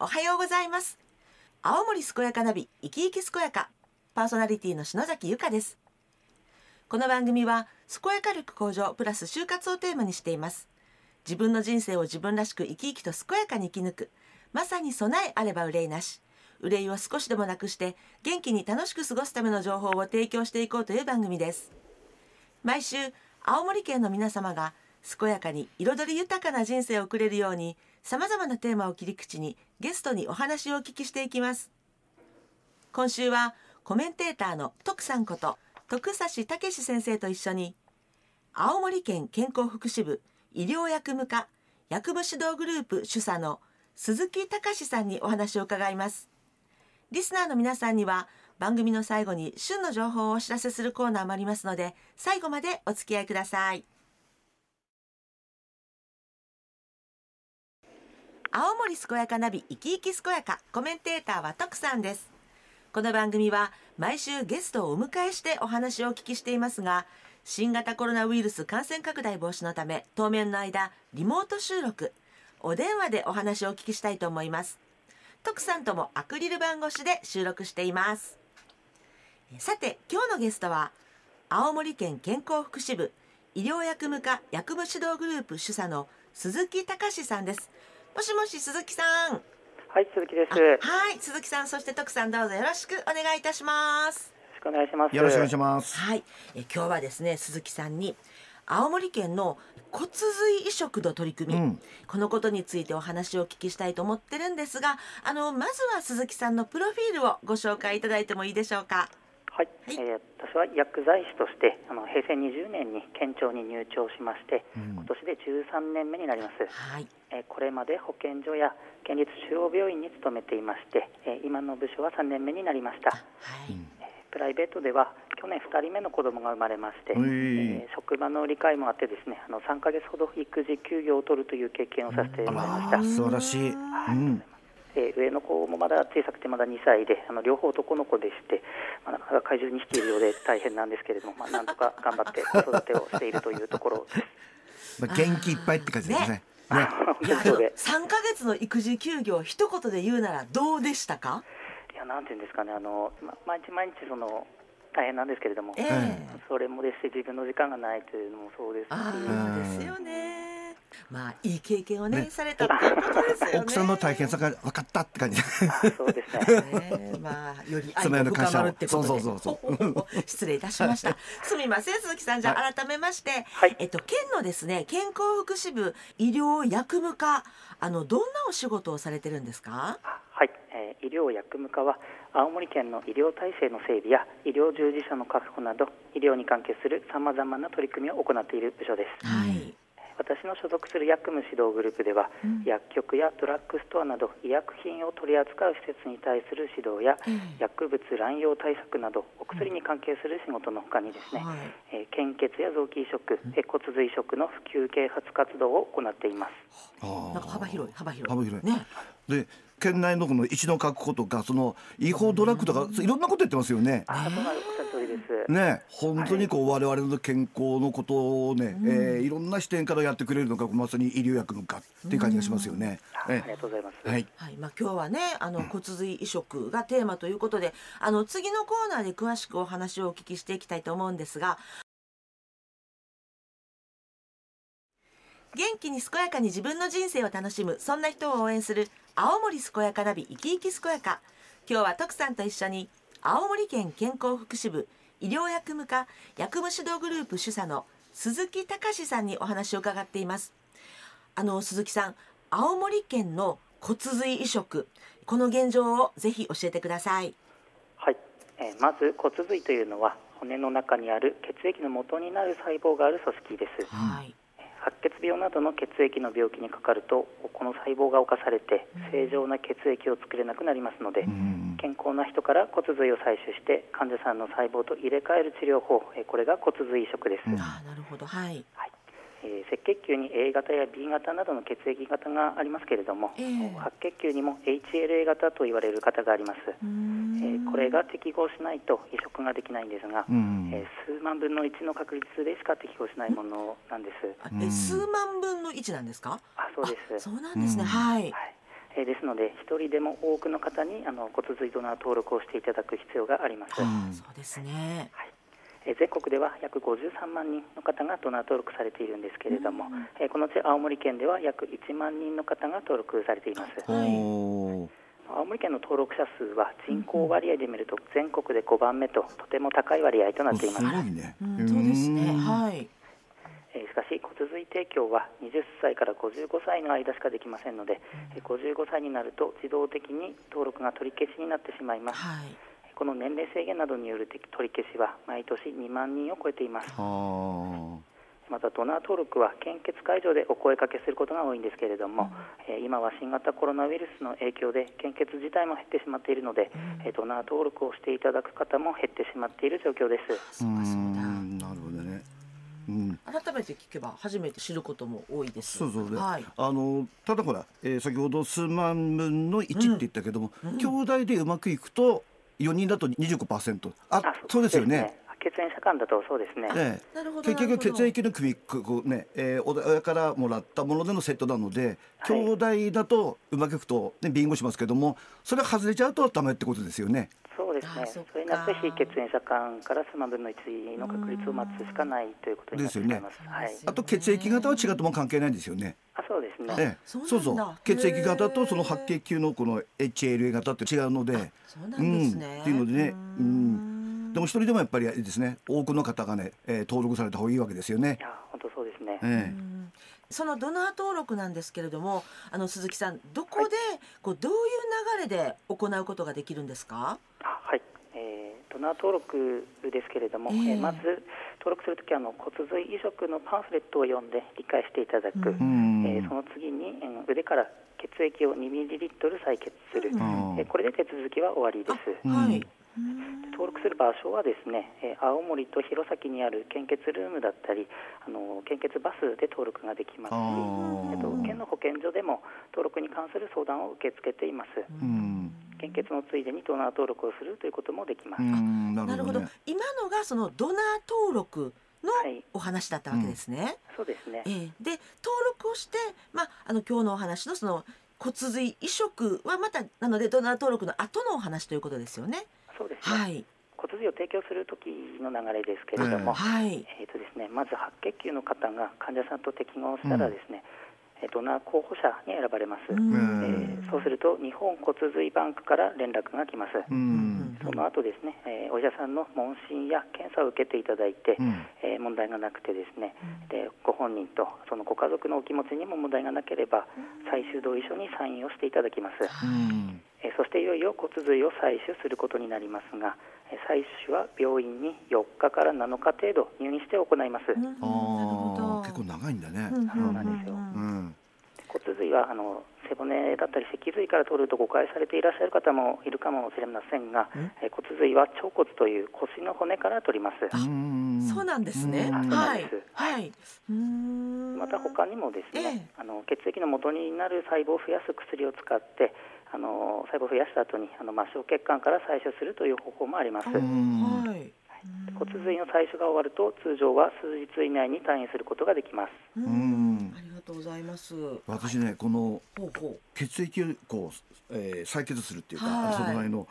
おはようございます。青森健やかナビ生き生き健やか。パーソナリティの篠崎由香です。この番組は健やか力向上プラス就活をテーマにしています。自分の人生を自分らしく生き生きと健やかに生き抜く。まさに備えあれば憂いなし。憂いを少しでもなくして元気に楽しく過ごすための情報を提供していこうという番組です。毎週青森県の皆様が健やかに彩り豊かな人生を送れるようにさまざまなテーマを切り口にゲストにお話をお聞きしていきます。今週はコメンテーターの徳さんこと徳指武先生と一緒に青森県健康福祉部医療薬務課薬務指導グループ主査の鈴木隆さんにお話を伺います。リスナーの皆さんには番組の最後に旬の情報をお知らせするコーナーもありますので最後までお付き合いください。青森健やかナビ生き生き健やか。コメンテーターは徳さんです。この番組は毎週ゲストをお迎えしてお話をお聞きしていますが新型コロナウイルス感染拡大防止のため当面の間リモート収録お電話でお話をお聞きしたいと思います。徳さんともアクリル板越しで収録しています。さて今日のゲストは青森県健康福祉部医療薬務課薬務指導グループ主査の鈴木隆さんです。もしもし鈴木さんはい、鈴木です。はい鈴木さんそして徳さんどうぞよろしくお願いいたしますよろしくお願いします。よろしくお願いします。はいえ今日はですね鈴木さんに青森県の骨髄移植の取り組み、うんこのことについてお話をお聞きしたいと思ってるんですがあのまずは鈴木さんのプロフィールをご紹介いただいてもいいでしょうか？はい、はいえー私は薬剤師としてあの平成20年に県庁に入庁しまして、うん今年で13年目になります。はいえーこれまで保健所や県立中央病院に勤めていまして、えー今の部署は3年目になりました。はい、えープライベートでは去年2人目の子供が生まれまして、ういえー職場の理解もあってですねあの3ヶ月ほど育児休業を取るという経験をさせてもらいました。素晴らしい。うん。えー上の子もまだ小さくてまだ2歳であの両方男の子でして、まあ、なかなか怪獣にしているようで大変なんですけれども、まあ、なんとか頑張って子育てをしているというところです。まあ元気いっぱいって感じですね。ね。本いやあの当にそうで3ヶ月の育児休業一言で言うならどうでしたか？いやなんていうんですかねあの、ま、毎日毎日その大変なんですけれども、ええ。それもですし自分の時間がないというのもそうですし。ああですよね。まあいい経験をねね。されたっていうことですよね。奥さんの大変さが分かったって感じ。あそうですね。ねまあより愛そのようなも感謝を深まるってことで。そうそうそう 失礼いたしました。すみません鈴木さん。じゃあ改めまして、はい。えっと県のですね健康福祉部医療薬務課あのどんなお仕事をされてるんですか？はい、えー医療薬務課は青森県の医療体制の整備や医療従事者の確保など医療に関係するさまざまな取り組みを行っている部署です。はい。私の所属する薬務指導グループでは、うん。薬局やドラッグストアなど医薬品を取り扱う施設に対する指導や、ええ。薬物乱用対策などお薬に関係する仕事のほかにですね、はい。えー献血や臓器移植、えー骨髄移植の普及啓発活動を行っています。あなんか幅広い幅広い。幅広い。ね。で県内のこの一の確保とかその違法ドラッグとかいろんなことやってますよね。ね、本当にこう我々の健康のことをね、えーいろんな視点からやってくれるのがまさに医療薬のかっていう感じがしますよね。あありえがとうございます。はい。はい、まあ、今日はね、あの骨髄移植がテーマということで、あの次のコーナーで詳しくお話をお聞きしていきたいと思うんですが。元気に健やかに自分の人生を楽しむそんな人を応援する青森健やかナビ生き生き健やか。今日は徳さんと一緒に青森県健康福祉部医療薬務課薬務指導グループ主査の鈴木隆さんにお話を伺っています。あの鈴木さん青森県の骨髄移植この現状をぜひ教えてください。はい、えーまず骨髄というのは骨の中にある血液の元になる細胞がある組織です。はい白血病などの血液の病気にかかるとこの細胞が侵されて正常な血液を作れなくなりますので、うん。健康な人から骨髄を採取して患者さんの細胞と入れ替える治療法えーこれが骨髄移植です、うんああなるほど。はい。はい。えー赤血球に A 型や B 型などの血液型がありますけれども、ええ。白血球にも HLA 型と言われる型があります、えーこれが適合しないと移植ができないんですが、うんえー数万分の1の確率でしか適合しないものなんです。あえ数万分の1なんですか？あそうです。あそうなんですね、うん。はい。はい。えーですので一人でも多くの方にあの骨髄ドナー登録をしていただく必要があります、うん。そうですね。えー全国では約53万人の方がドナー登録されているんですけれども、えーこのうち青森県では約1万人の方が登録されています。はい青森県の登録者数は人口割合で見ると全国で5番目ととても高い割合となっていますすごいね。うん、そうですね。うんはい。えーしかし骨髄提供は20歳から55歳の間しかできませんので、えー55歳になると自動的に登録が取り消しになってしまいますはい。この年齢制限などによる取り消しは毎年2万人を超えていますはまたドナー登録は献血会場でお声かけすることが多いんですけれども、えー今は新型コロナウイルスの影響で献血自体も減ってしまっているので、えードナー登録をしていただく方も減ってしまっている状況ですあ。う。んなるほどね。うん。改めて聞けば初めて知ることも多いです。そうそうで、はい。あのただほら、えー先ほど数万分の1って言ったけども、兄弟でうまくいくと4人だと25%ああそうですよね。血縁者間だとそうですね。ええなるほど。結局なるほど血液の組みこうね、えー、親からもらったものでのセットなので、はい兄弟だとうまくいくと、ね、ビンゴしますけどもそれ外れちゃうとダメってことですよね。そうですね。あそれになって非血縁者間から数万分の1の確率を待つしかないということになっています。はい。あと血液型は違っても関係ないんですよね。あ、そうですね。ええ、そうそうそう血液型とその白血球のこの HLA 型って違うので。そうなんですね。うん、っていうのでね、ううんん、でも一人でもやっぱりですね。多くの方がね、えー登録された方がいいわけですよね。い。や、本当そうですね。ええ。うん。そのドナー登録なんですけれども、あの鈴木さん、どこで、こうどういう流れで行うことができるんですか？あはい、えードナー登録ですけれども、ええ。えーまず登録するときはあの骨髄移植のパンフレットを読んで理解していただく、うん。えーその次に、うん腕から血液を2ミリリットル採血する、うん。えーこれで手続きは終わりです。うんはい。登録する場所はですね、えー青森と弘前にある献血ルームだったりあの献血バスで登録ができますし、えっと、県の保健所でも登録に関する相談を受け付けています。うん。献血のついでにドナー登録をするということもできます、うんななるほどるほど。ね。。今のがそのドナー登録のはい。お話だったわけですね。そうですね。ええ。で登録をして、まあ、あの今日のお話のその骨髄移植はまたなのでドナー登録の後のお話ということですよね。そうですね、はい、骨髄を提供する時の流れですけれども、はい、えーとですね、まず白血球の方が患者さんと適合したらですね、えードナー候補者に選ばれます、うん。うんえーそうすると日本骨髄バンクから連絡が来ます、うん。その後ですね、えーお医者さんの問診や検査を受けていただいて、うん。えー問題がなくてですね、でご本人とそのご家族のお気持ちにも問題がなければ、最終同意書にサインをしていただきます。うんえーそしていよいよ骨髄を採取することになりますが、えー採取は病院に4日から7日程度入院して行います。うん。なるほど。ああ結構長いんだね。うんそうなんですよ。うん。骨髄はあの背骨だったり脊髄から取ると誤解されていらっしゃる方もいるかもしれませんが、えー骨髄は腸骨という腰の骨から取ります。うん。そうなんですね。うん。はいそうなんです、はい。うーん。また他にもですね、ええ。あの血液の元になる細胞を増やす薬を使ってあの細胞を増やした後にあの末梢血管から採取するという方法もあります、ん。はい。骨髄の採取が終わると通常は数日以内に退院することができます。ううん。ありがとうございます。私ねこの。血液をこう、えー採血するっていうか、はい。その辺の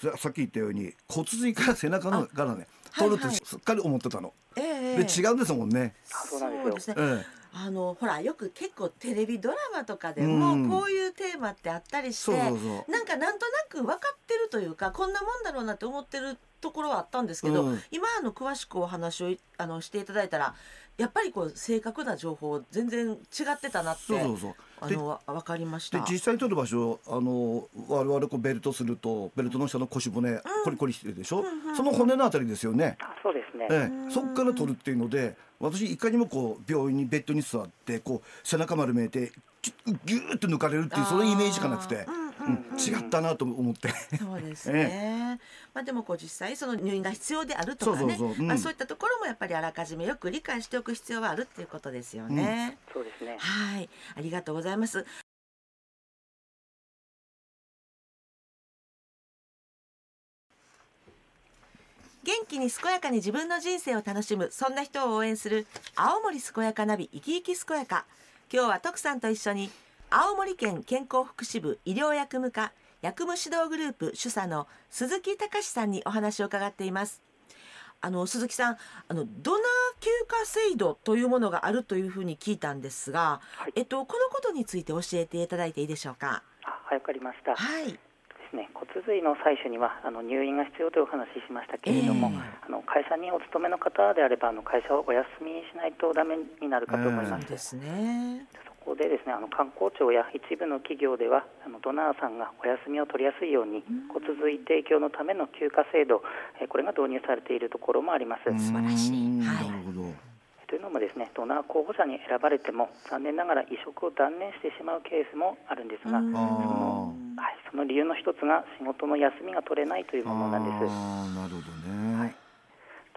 ささっき言ったように骨髄から背中のからね取るってすっかり思ってたの、ええで違うんですもんね、あそうなんですよ。ええあのほらよく結構テレビドラマとかでもうん。こういうテーマってあったりして、なんかなんとなく分かってるというかこんなもんだろうなって思ってるところはあったんですけど、うん。今あの詳しくお話をいあのしていただいたらやっぱりこう正確な情報全然違ってたなってそうそうそう。であのわ分かりました。で実際取る場所あの我々こうベルトするとベルトの下の腰骨、コリコリしてるでしょ、その骨のあたりですよね、あそうですね、ええ、そこから取るっていうので私いかにもこう病院にベッドに座ってこう背中丸めてギューッと抜かれるっていうそのイメージしかなくて、うん違ったなと思って。そうですね。まあでもこう実際その入院が必要であるとかね、まあそういったところもやっぱりあらかじめよく理解しておく必要はあるっていうことですよね。そうですね。はい、ありがとうございます。元気に健やかに自分の人生を楽しむそんな人を応援する青森健やかナビ生き生き健やか。今日は徳さんと一緒に青森県健康福祉部医療薬務課薬務指導グループ主査の鈴木隆さんにお話を伺っています。あの鈴木さんあのドナー休暇制度というものがあるというふうに聞いたんですが、はい。えっとこのことについて教えていただいていいでしょうか？あはい、わかりました。はい。ですね、骨髄の採取にはあの入院が必要というお話ししましたけれども、ええ。あの会社にお勤めの方であればあの会社をお休みにしないとダメになるかと思います。そうですねそこでですね、あの観光庁や一部の企業ではあのドナーさんがお休みを取りやすいように骨髄提供のための休暇制度、えこれが導入されているところもあります。素晴らしい。なるほど。というのもですね、ドナー候補者に選ばれても残念ながら移植を断念してしまうケースもあるんですが、うん。あはい、その理由の一つが仕事の休みが取れないというものなんです。なるほどね、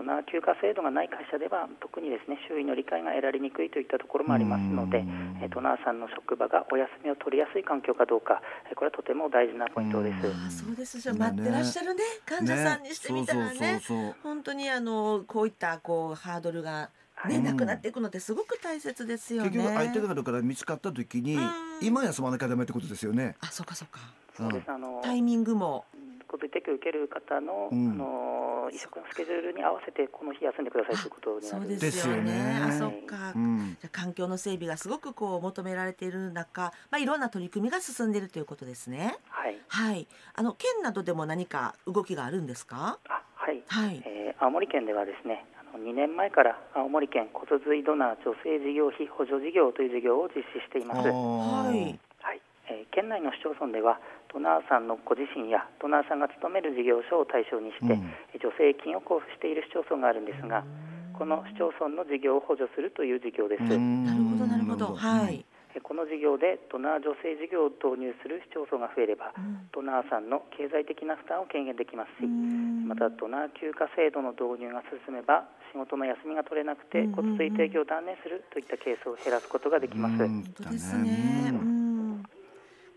ドナー休暇制度がない会社では特にですね周囲の理解が得られにくいといったところもありますのでうん。えードナーさんの職場がお休みを取りやすい環境かどうかえーこれはとても大事なポイントです。あそうですじゃあ待ってらっしゃるね。患者さんにしてみたらね。そうそうそうそう。本当にあのこういったこうハードルが、ねはい。なくなっていくのってすごく大切ですよね。結局相手方から見つかった時にうん。今休まなきゃダメってことですよね。あそうかそうか。そうです。あのタイミングも骨髄提供を受ける方の,、うん。あの移植のスケジュールに合わせてこの日休んでくださいということになそうるですよね。あそっか、うんじゃあ環境の整備がすごくこう求められている中、まあ、いろんな取り組みが進んでいるということですね。はい。はい、あの県などでも何か動きがあるんですか？あはい、はい。えー青森県ではですねあの2年前から青森県骨髄ドナー女性事業費補助事業という事業を実施しています。はい。はい、えー県内の市町村ではドナーさんのご自身やドナーさんが勤める事業所を対象にして、うんえー助成金を交付している市町村があるんですがこの市町村の事業を補助するという事業です、うんなるほどなるほど。はい。えーこの事業でドナー女性事業を導入する市町村が増えればうんドナーさんの経済的な負担を軽減できますしうんまたドナー休暇制度の導入が進めば仕事の休みが取れなくて骨髄提供を断念するといったケースを減らすことができます。うん本当ですね。ううんん。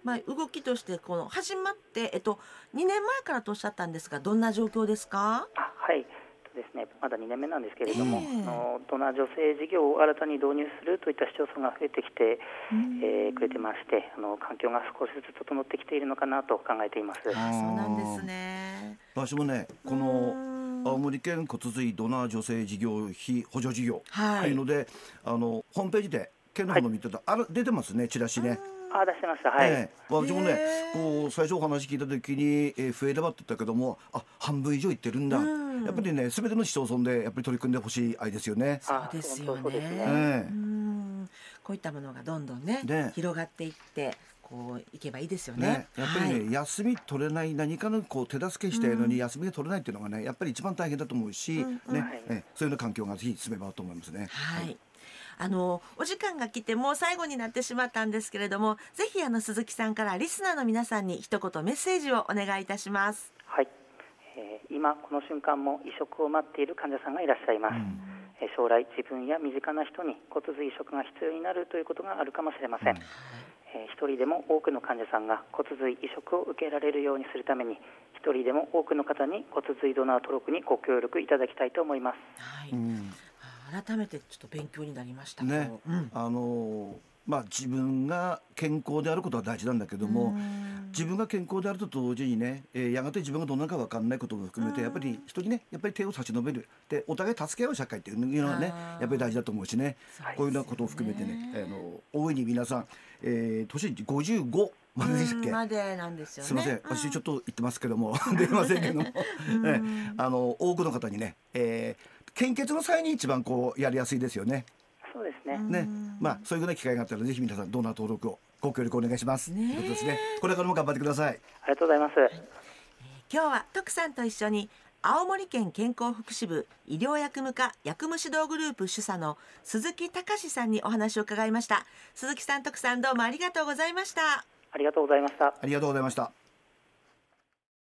まあ動きとしてこの始まってえっと2年前からとおっしゃったんですがどんな状況ですか？あはいそうですね、まだ2年目なんですけれども、ええあのドナー女性事業を新たに導入するといった市町村が増えてきて、うんえーくれてましてあの環境が少しずつ整ってきているのかなと考えています。あそうなんですね。私もねこうのん青森県骨髄ドナー女性事業費補助事業はいというのであのホームページで県の方の見てたある出てますねチラシね。あ出してました、はい、ええ。私もねこう最初お話聞いた時に、えー増えればって言ったけどもあ半分以上いってるんだ、うん。やっぱりね全ての市町村でやっぱり取り組んでほしい愛ですよね。そうですよね。ええ。うん。こういったものがどんどんねね。広がっていってこういけばいいですよね。ね、やっぱりね、はい。休み取れない何かのこう手助けしたいのに休みが取れないっていうのがねやっぱり一番大変だと思うし、うんうん。ね。はい。えそういうような環境がぜひ進めばと思いますね。はい。あのお時間が来てもう最後になってしまったんですけれども、ぜひあの鈴木さんからリスナーの皆さんに一言メッセージをお願いいたします。はい。えー今この瞬間も移植を待っている患者さんがいらっしゃいます、えー将来自分や身近な人に骨髄移植が必要になるということがあるかもしれません、えー一人でも多くの患者さんが骨髄移植を受けられるようにするために一人でも多くの方に骨髄ドナー登録にご協力いただきたいと思います。はい。うん改めてちょっと勉強になりました。ね。こう。うん。あのーまあ自分が健康であることは大事なんだけども、自分が健康であると同時にね、えーやがて自分がどんなか分かんないことも含めて、うん。やっぱり人にねやっぱり手を差し伸べる。でお互い助け合う社会っていうのはねやっぱり大事だと思うしね。ね。こういうようなことを含めてね、あの大いに皆さん、えー、年55まででしたっけ、うんまでなんですよね。すみません、私ちょっと言ってますけども、できませんけども、ええ。あの多くの方にね、えー、献血の際に一番こうやりやすいですよね。そうですね、ね、まあそういうような機会があったらぜひ皆さんドナー登録をご協力お願いします。ねということですね。これからも頑張ってください。ありがとうございます、今日は徳さんと一緒に青森県健康福祉部医療薬務課薬務指導グループ主査の鈴木隆さんにお話を伺いました鈴木さん徳さんどうもありがとうございましたありがとうございましたありがとうございました。